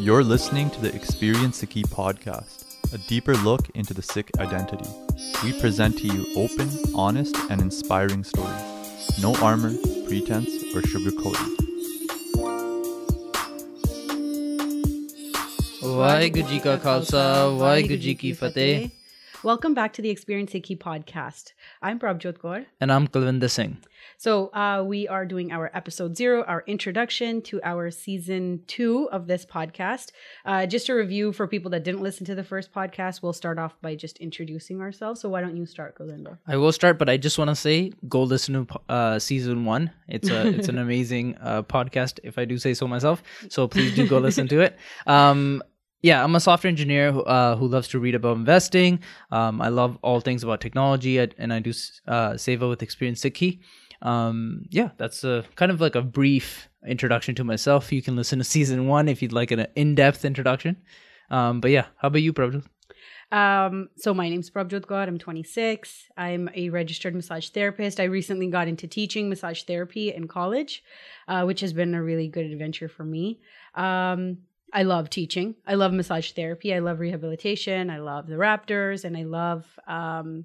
You're listening to the Experience Sikhi podcast, a deeper look into the Sikh identity. We present to you open, honest, and inspiring stories. No armor, pretense, or sugarcoating. Welcome back to the Experience Sikhi podcast. I'm Prabjot Kaur. And I'm Kulvinder Singh. So, uh, we are doing our episode zero, our introduction to our season two of this podcast. Uh, just a review for people that didn't listen to the first podcast, we'll start off by just introducing ourselves. So, why don't you start, Kulvinder? I will start, but I just want to say go listen to uh, season one. It's, a, it's an amazing uh, podcast, if I do say so myself. So, please do go listen to it. Um, yeah, I'm a software engineer who, uh, who loves to read about investing. Um, I love all things about technology, and I do uh, Seva with Experience Sikhi. Um, yeah, that's a kind of like a brief introduction to myself. You can listen to season one if you'd like an in-depth introduction. Um, but yeah, how about you, Prabhu? Um, so my name's Prabjot Kaur. I'm 26. I'm a registered massage therapist. I recently got into teaching massage therapy in college, uh, which has been a really good adventure for me. Um, I love teaching. I love massage therapy. I love rehabilitation. I love the Raptors, and I love. Um,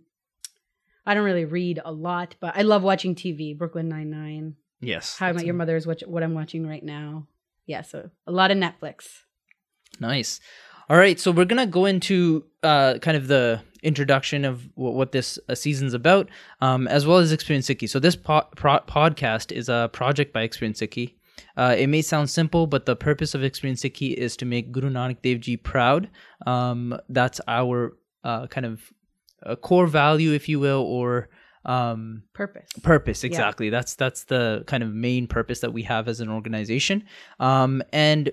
I don't really read a lot, but I love watching TV. Brooklyn Nine Nine, Yes. How I Met Your Mother is what what I'm watching right now. Yeah, so a lot of Netflix. Nice. All right, so we're gonna go into uh, kind of the introduction of what, what this uh, season's about, um, as well as Experience Sikhi. So this po- pro- podcast is a project by Experience Sikhi. Uh, it may sound simple, but the purpose of Experience Sikhi is to make Guru Nanak Dev Ji proud. Um, that's our uh, kind of uh, core value, if you will, or um, Purpose. purpose exactly that's that's the kind of main purpose that we have as an organization um, and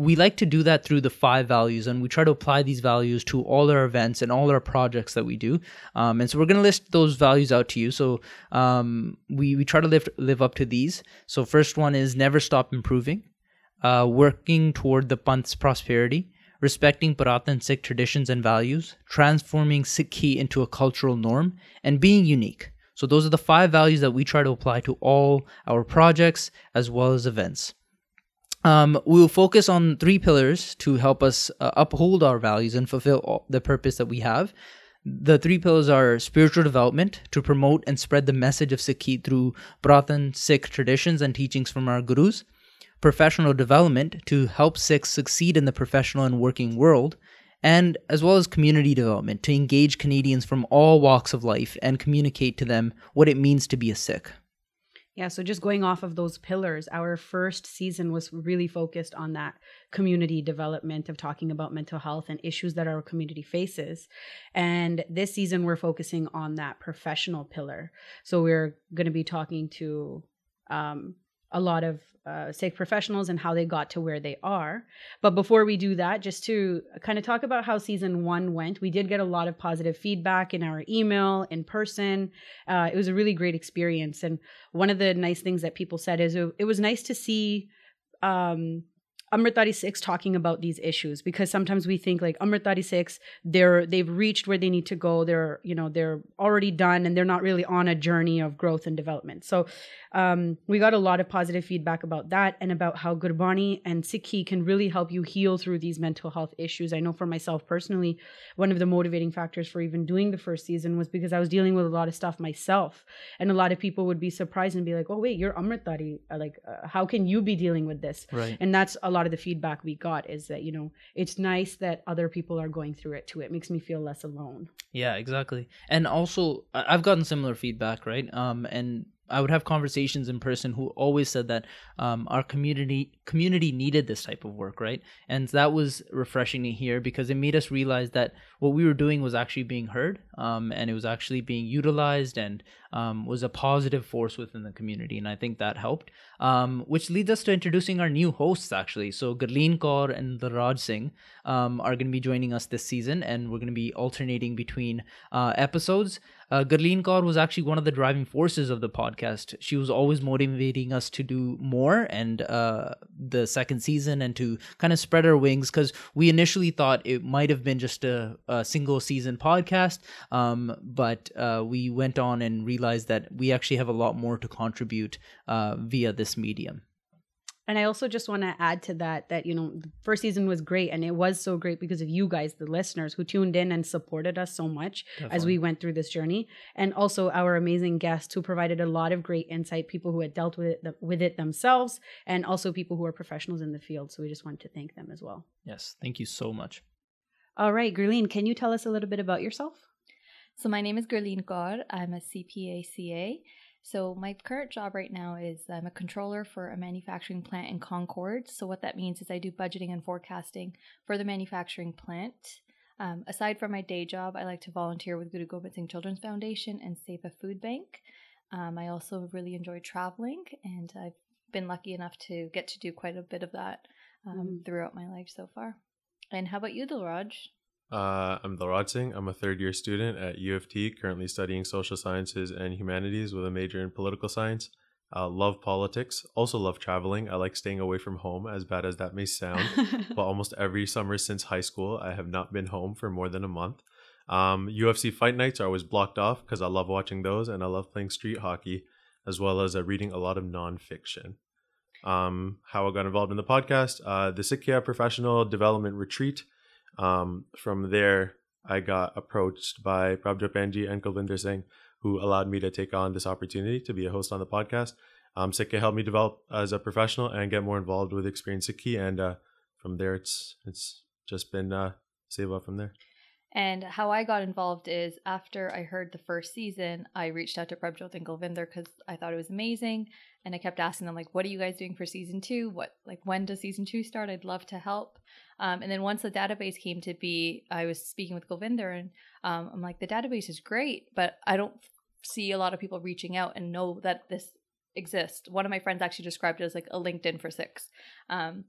we like to do that through the five values and we try to apply these values to all our events and all our projects that we do um, and so we're going to list those values out to you so um, we, we try to live, live up to these so first one is never stop improving uh, working toward the Panth's prosperity, respecting Puratan Sikh traditions and values, transforming Sikhi into a cultural norm, and being unique. So, those are the five values that we try to apply to all our projects as well as events. Um, we will focus on three pillars to help us uh, uphold our values and fulfill all the purpose that we have. The three pillars are spiritual development to promote and spread the message of Sikhi through Puratan Sikh traditions and teachings from our gurus professional development to help Sikhs succeed in the professional and working world, and as well as community development to engage Canadians from all walks of life and communicate to them what it means to be a Sikh. Yeah, so just going off of those pillars, our first season was really focused on that community development of talking about mental health and issues that our community faces. And this season, we're focusing on that professional pillar. So we're going to be talking to um, a lot of uh, professionals and how they got to where they are. But before we do that, just to kind of talk about how season one went, we did get a lot of positive feedback in our email, in person. Uh, it was a really great experience. And one of the nice things that people said is it, it was nice to see um, Amritdhari Sikhs talking about these issues because sometimes we think like Amritdhari Sikhs they're they've reached where they need to go they're you know they're already done and they're not really on a journey of growth and development so um, we got a lot of positive feedback about that and about how Gurbani and Sikhi can really help you heal through these mental health issues. I know for myself personally, one of the motivating factors for even doing the first season was because I was dealing with a lot of stuff myself. And a lot of people would be surprised and be like, oh, wait, you're Amritdhari. Like, uh, how can you be dealing with this? Right. And that's a lot of the feedback we got is that, you know, it's nice that other people are going through it too. It makes me feel less alone. Yeah, exactly. And also, I've gotten similar feedback, right? Um, and I would have conversations in person who always said that um, our community community needed this type of work, right? And that was refreshing to hear because it made us realize that what we were doing was actually being heard, um, and it was actually being utilized and um, was a positive force within the community. And I think that helped. Um, which leads us to introducing our new hosts, actually. So Gurleen Kaur and Raj Singh um, are going to be joining us this season, and we're going to be alternating between uh, episodes. Uh, Gurleen Kaur was actually one of the driving forces of the podcast. She was always motivating us to do more and uh, the second season and to kind of spread our wings because we initially thought it might have been just a, a single season podcast, um, but uh, we went on and realized that we actually have a lot more to contribute uh, via this medium. And I also just want to add to that that, you know, the first season was great. And it was so great because of you guys, the listeners who tuned in and supported us so much Definitely. as we went through this journey. And also our amazing guests who provided a lot of great insight, people who had dealt with it, with it themselves, and also people who are professionals in the field. So we just want to thank them as well. Yes. Thank you so much. All right, Gurleen, can you tell us a little bit about yourself? So my name is Gurleen Kaur. I'm a CPA CA. So my current job right now is I'm a controller for a manufacturing plant in Concord. So what that means is I do budgeting and forecasting for the manufacturing plant. Um, aside from my day job, I like to volunteer with Guru Gobind Singh Children's Foundation and Seva Food Bank. Um, I also really enjoy traveling, and I've been lucky enough to get to do quite a bit of that um, mm. throughout my life so far. And how about you, Dilraj? Uh, I'm Dilraj Singh. I'm a third year student at U of T, currently studying social sciences and humanities with a major in political science. Uh, love politics. Also love traveling. I like staying away from home, as bad as that may sound. but almost every summer since high school, I have not been home for more than a month. Um, UFC fight nights are always blocked off because I love watching those and I love playing street hockey, as well as uh, reading a lot of nonfiction. Um, how I got involved in the podcast, uh, the Sikya Professional Development Retreat um, from there, I got approached by Prabjot Bhenji and Kulvinder Singh, who allowed me to take on this opportunity to be a host on the podcast. Um, helped me develop as a professional and get more involved with Experience Sikhi, and uh, from there, it's it's just been uh, save up from there. And how I got involved is after I heard the first season, I reached out to Prabjot and Kulvinder because I thought it was amazing. And I kept asking them, like, what are you guys doing for season two? What, like, when does season two start? I'd love to help. Um, and then once the database came to be, I was speaking with Kulvinder and um, I'm like, the database is great, but I don't see a lot of people reaching out and know that this exists. One of my friends actually described it as like a LinkedIn for Sikhs. Um,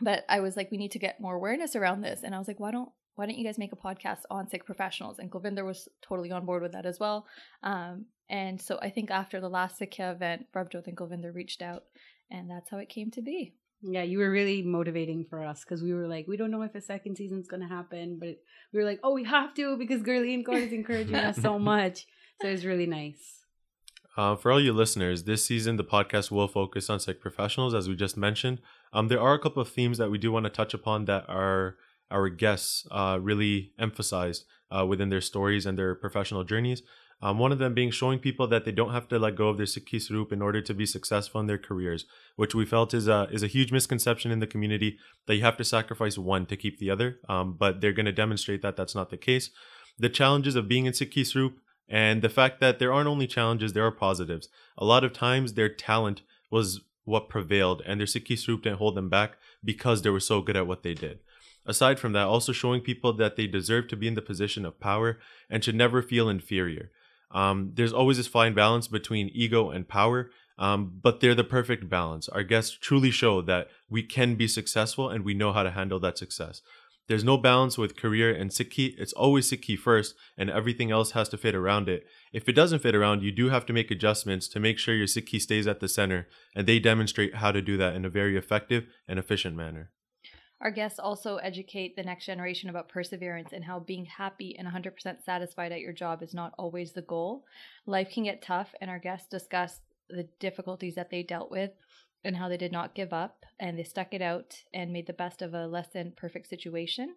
but I was like, we need to get more awareness around this. And I was like, why don't why don't you guys make a podcast on Sikh professionals? And Kulvinder was totally on board with that as well. Um, and so I think after the last Sikya event, Prabjot and Kulvinder reached out, and that's how it came to be. Yeah, you were really motivating for us because we were like, we don't know if a second season's going to happen, but we were like, oh, we have to because Gurleen Kaur is encouraging us so much. So it was really nice. Uh, for all you listeners, this season the podcast will focus on Sikh professionals, as we just mentioned. Um, there are a couple of themes that we do want to touch upon that our our guests uh, really emphasized uh, within their stories and their professional journeys. Um, one of them being showing people that they don't have to let go of their Sikhi Swaroop in order to be successful in their careers, which we felt is a, is a huge misconception in the community that you have to sacrifice one to keep the other. Um, but they're going to demonstrate that that's not the case. The challenges of being in Sikhi Swaroop and the fact that there aren't only challenges, there are positives. A lot of times their talent was what prevailed and their Sikhi Swaroop didn't hold them back because they were so good at what they did. Aside from that, also showing people that they deserve to be in the position of power and should never feel inferior. Um, there's always this fine balance between ego and power, um, but they're the perfect balance. Our guests truly show that we can be successful and we know how to handle that success. There's no balance with career and Sikhi. It's always Sikhi first, and everything else has to fit around it. If it doesn't fit around, you do have to make adjustments to make sure your Sikhi stays at the center, and they demonstrate how to do that in a very effective and efficient manner. Our guests also educate the next generation about perseverance and how being happy and 100% satisfied at your job is not always the goal. Life can get tough, and our guests discuss the difficulties that they dealt with and how they did not give up and they stuck it out and made the best of a less than perfect situation.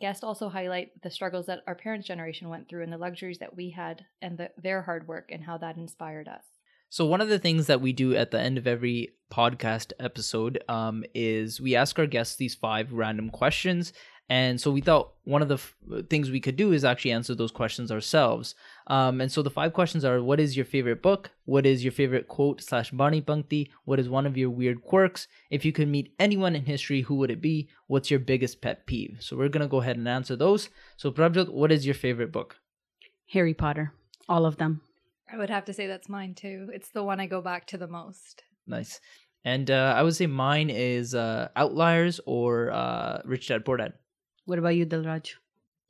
Guests also highlight the struggles that our parents' generation went through and the luxuries that we had and the, their hard work and how that inspired us. So one of the things that we do at the end of every podcast episode um, is we ask our guests these five random questions, and so we thought one of the f- things we could do is actually answer those questions ourselves. Um, and so the five questions are: What is your favorite book? What is your favorite quote slash bani pankti? What is one of your weird quirks? If you could meet anyone in history, who would it be? What's your biggest pet peeve? So we're gonna go ahead and answer those. So Prabjot, what is your favorite book? Harry Potter, all of them. I would have to say that's mine too. It's the one I go back to the most. Nice. And uh, I would say mine is uh, Outliers or uh, Rich Dad Poor Dad. What about you, Dilraj?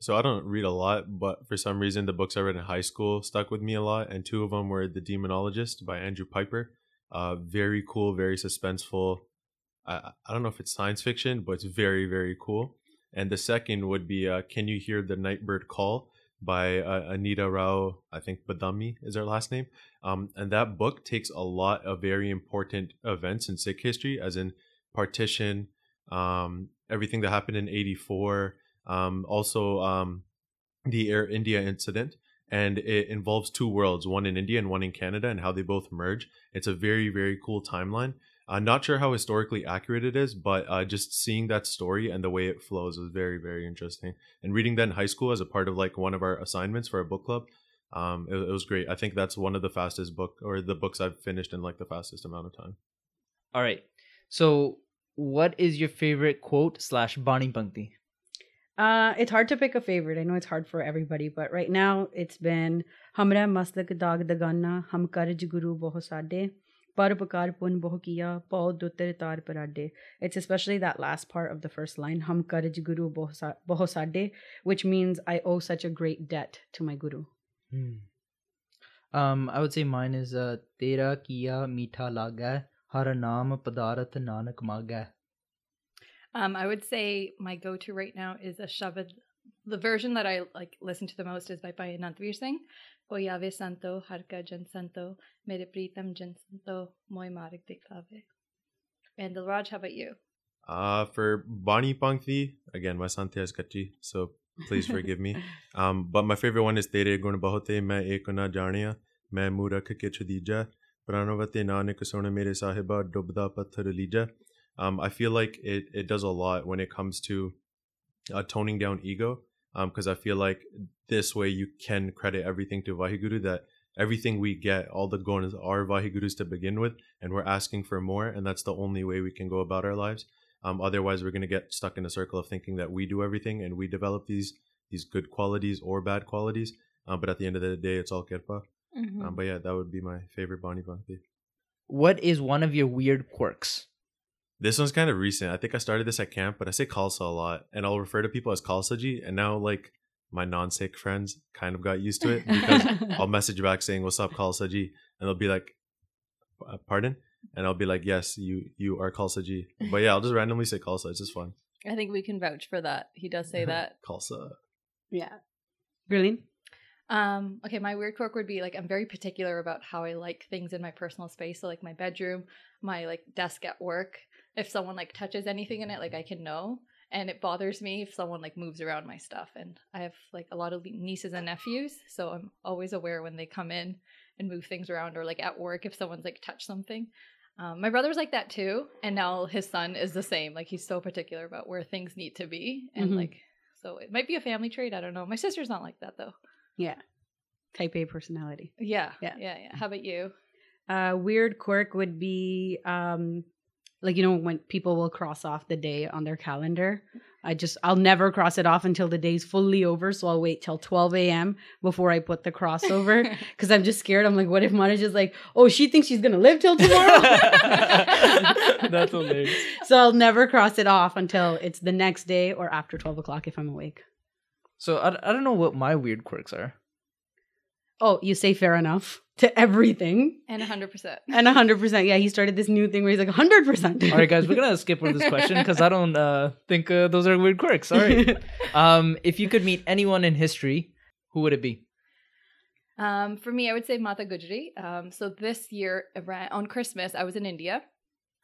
So I don't read a lot, but for some reason the books I read in high school stuck with me a lot, and two of them were The Demonologist by Andrew Pyper. Uh, very cool, very suspenseful, I, I don't know if it's science fiction, but it's very very cool. And the second would be uh, Can You Hear the Nightbird Call by uh, Anita Rau, I think Badami is her last name. Um, and that book takes a lot of very important events in Sikh history, as in partition, um, everything that happened in 84, um, also um, the Air India incident. And it involves two worlds, one in India and one in Canada, and how they both merge. It's a very, very cool timeline. I'm not sure how historically accurate it is, but uh, just seeing that story and the way it flows is very, very interesting. And reading that in high school as a part of like one of our assignments for a book club, um, it, it was great. I think that's one of the fastest book or the books I've finished in like the fastest amount of time. All right. So, what is your favorite quote slash Bani Pankti? Uh, it's hard to pick a favorite. I know it's hard for everybody, but right now it's been Hamra Mastak Dag Dagana Ham Karaj Guru Bohosade Parupakar Pun Bohokiya Paul Dutter Tar Parade. It's especially that last part of the first line, Ham Karaj Guru Bohosade, which means I owe such a great debt to my guru. Hmm. Um, I would say mine is uh, Tera Kiya Meetha Laga Har Naam Padarat Nanak Maga. Um, I would say my go-to right now is a Shabad. The version that I like listen to the most is by Bhai Anantveer Singh. Santo, Harka Jan Santo, Mere Pritam Jan Santo, Moy Marik Diklave. And Dilraj, how about you? Uh, for Bani Pankti, again, my Sante is Kachi, so please forgive me. Um, but my favorite one is Tere Gun Bahote, Main Ek Na Janiya, Main Murakh Ke Chadija, Pranavate Nanak Sona Mere Sahiba, Dubda Pathar Lija. Um, I feel like it, it does a lot when it comes to uh, toning down ego. Because um, I feel like this way you can credit everything to Vaheguru, that everything we get, all the guns are Vahegurus to begin with, and we're asking for more, and that's the only way we can go about our lives. Um, otherwise, we're going to get stuck in a circle of thinking that we do everything and we develop these these good qualities or bad qualities. Um, but at the end of the day, it's all kirpa. Mm-hmm. Um, but yeah, that would be my favorite Bani Pankti. What is one of your weird quirks? This one's kind of recent. I think I started this at camp, but I say Khalsa a lot, and I'll refer to people as Khalsaji. And now, like my non-Sikh friends, kind of got used to it because I'll message back saying "What's up, Khalsaji," and they'll be like, "Pardon?" And I'll be like, "Yes, you you are Khalsaji." But yeah, I'll just randomly say Khalsa. It's just fun. I think we can vouch for that. He does say that. Khalsa. Yeah. Brilliant. Um, okay, my weird quirk would be like I'm very particular about how I like things in my personal space. So like my bedroom, my like desk at work if someone like touches anything in it, like I can know. And it bothers me if someone like moves around my stuff. And I have like a lot of nieces and nephews, so I'm always aware when they come in and move things around, or like at work if someone's like touched something. Um, my brother's like that too, and now his son is the same. Like he's so particular about where things need to be, and mm-hmm. like so it might be a family trait. I don't know. My sister's not like that though. Yeah, type A personality. Yeah, yeah, yeah, yeah. How about you? Uh, weird quirk would be um, like you know when people will cross off the day on their calendar i just i'll never cross it off until the day's fully over so i'll wait till 12 a.m before i put the crossover because i'm just scared. I'm like what if Manoj is like oh she thinks she's gonna live till tomorrow? That's hilarious so i'll never cross it off until it's the next day or after 12 o'clock if i'm awake. So i, I don't know what my weird quirks are oh you say fair enough to everything. And 100%. And 100%. Yeah, he started this new thing where he's like 100%. All right, guys, we're going to skip over this question because I don't uh, think uh, those are weird quirks. All right. um, if you could meet anyone in history, who would it be? Um, for me, I would say Mata Gujri. Um, so this year, on Christmas, I was in India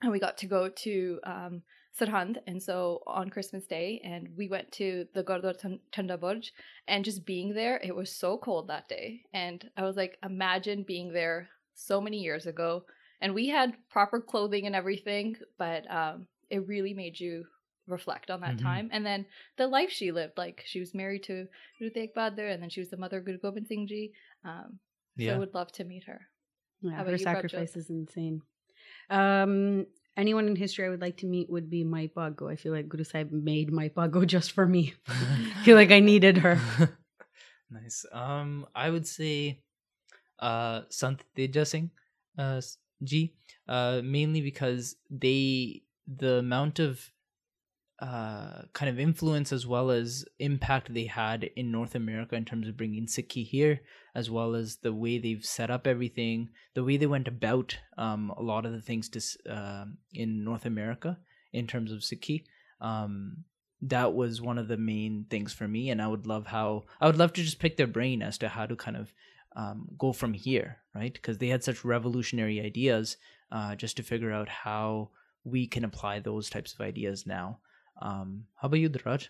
and we got to go to um, Sirhind, and so on Christmas Day, and we went to the Gurdwara Thanda Burj, and just being there, it was so cold that day, and I was like, imagine being there so many years ago, and we had proper clothing and everything, but um, it really made you reflect on that mm-hmm. time, and then the life she lived, like she was married to Guru Tegh Bahadur, and then she was the mother of Guru Gobind Singh Ji. Um, yeah. So I would love to meet her. Yeah, her sacrifice is insane. Um, anyone in history I would like to meet would be Mai Bhago. I feel like Guru Sahib made Mai Bhago just for me. I feel like I needed her. nice. Um, I would say uh Sant Teja Singh uh G uh mainly because they the amount of uh, kind of influence as well as impact they had in North America in terms of bringing Sikhi here, as well as the way they've set up everything, the way they went about um, a lot of the things to, uh, in North America in terms of Sikhi. Um, that was one of the main things for me, and I would love how I would love to just pick their brain as to how to kind of um, go from here, right? Because they had such revolutionary ideas, uh, just to figure out how we can apply those types of ideas now. Um, how about you, Dilraj?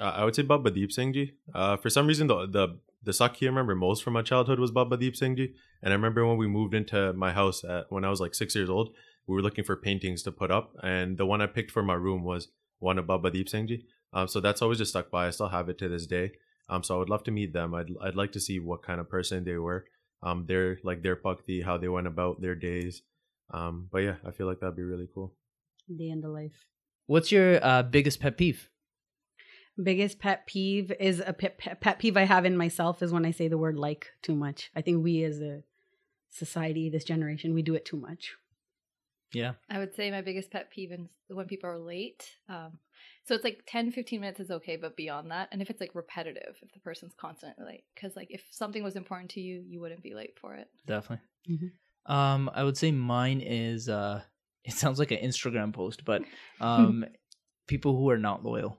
Uh, I would say Baba Deep Singh Ji. Uh, for some reason, the the the Sakhi I remember most from my childhood was Baba Deep Singh Ji. And I remember when we moved into my house at, when I was like six years old, we were looking for paintings to put up, and the one I picked for my room was one of Baba Deep Singh Ji. Um, so that's always just stuck by. I still have it to this day. Um, so I would love to meet them. I'd I'd like to see what kind of person they were. Um, their like their bhakti, how they went about their days. Um, but yeah, I feel like that'd be really cool. Day in the life. What's your uh, biggest pet peeve? biggest pet peeve is a pet, pet peeve I have in myself is when I say the word like too much. I think we as a society, this generation, we do it too much. Yeah. I would say my biggest pet peeve is when people are late. Um, so it's like 10, 15 minutes is okay, but beyond that, and if it's like repetitive, if the person's constantly late, because like if something was important to you, you wouldn't be late for it. Definitely. Mhm. Um, I would say mine is uh, it sounds like an Instagram post, but um, people who are not loyal.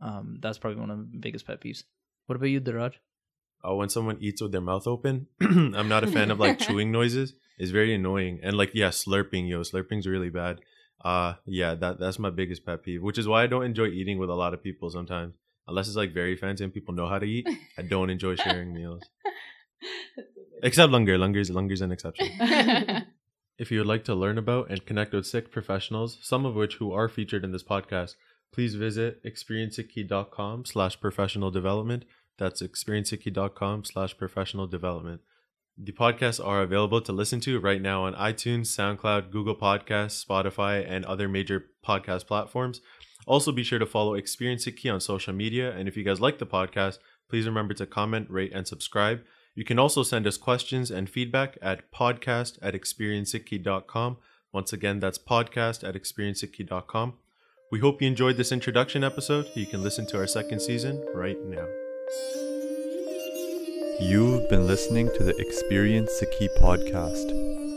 Um, that's probably one of the biggest pet peeves. What about you, Dilraj? Oh, when someone eats with their mouth open, I'm not a fan of like chewing noises. It's very annoying. And like, yeah, slurping, yo, slurping's really bad. Uh, yeah, that that's my biggest pet peeve, which is why I don't enjoy eating with a lot of people sometimes. Unless it's like very fancy and people know how to eat, I don't enjoy sharing meals. Except Langar. Langar's Langar's an exception. If you would like to learn about and connect with Sikh professionals, some of which who are featured in this podcast, please visit experiencesikhi.com slash professional development. That's experiencesikhi.com slash professional development. The podcasts are available to listen to right now on iTunes, SoundCloud, Google Podcasts, Spotify, and other major podcast platforms. Also, be sure to follow Experience Sikhi on social media. And if you guys like the podcast, please remember to comment, rate, and subscribe. You can also send us questions and feedback at podcast at experiencesikhi.com. Once again, that's podcast at experiencesikhi.com. We hope you enjoyed this introduction episode. You can listen to our second season right now. You've been listening to the Experience Sikhi podcast.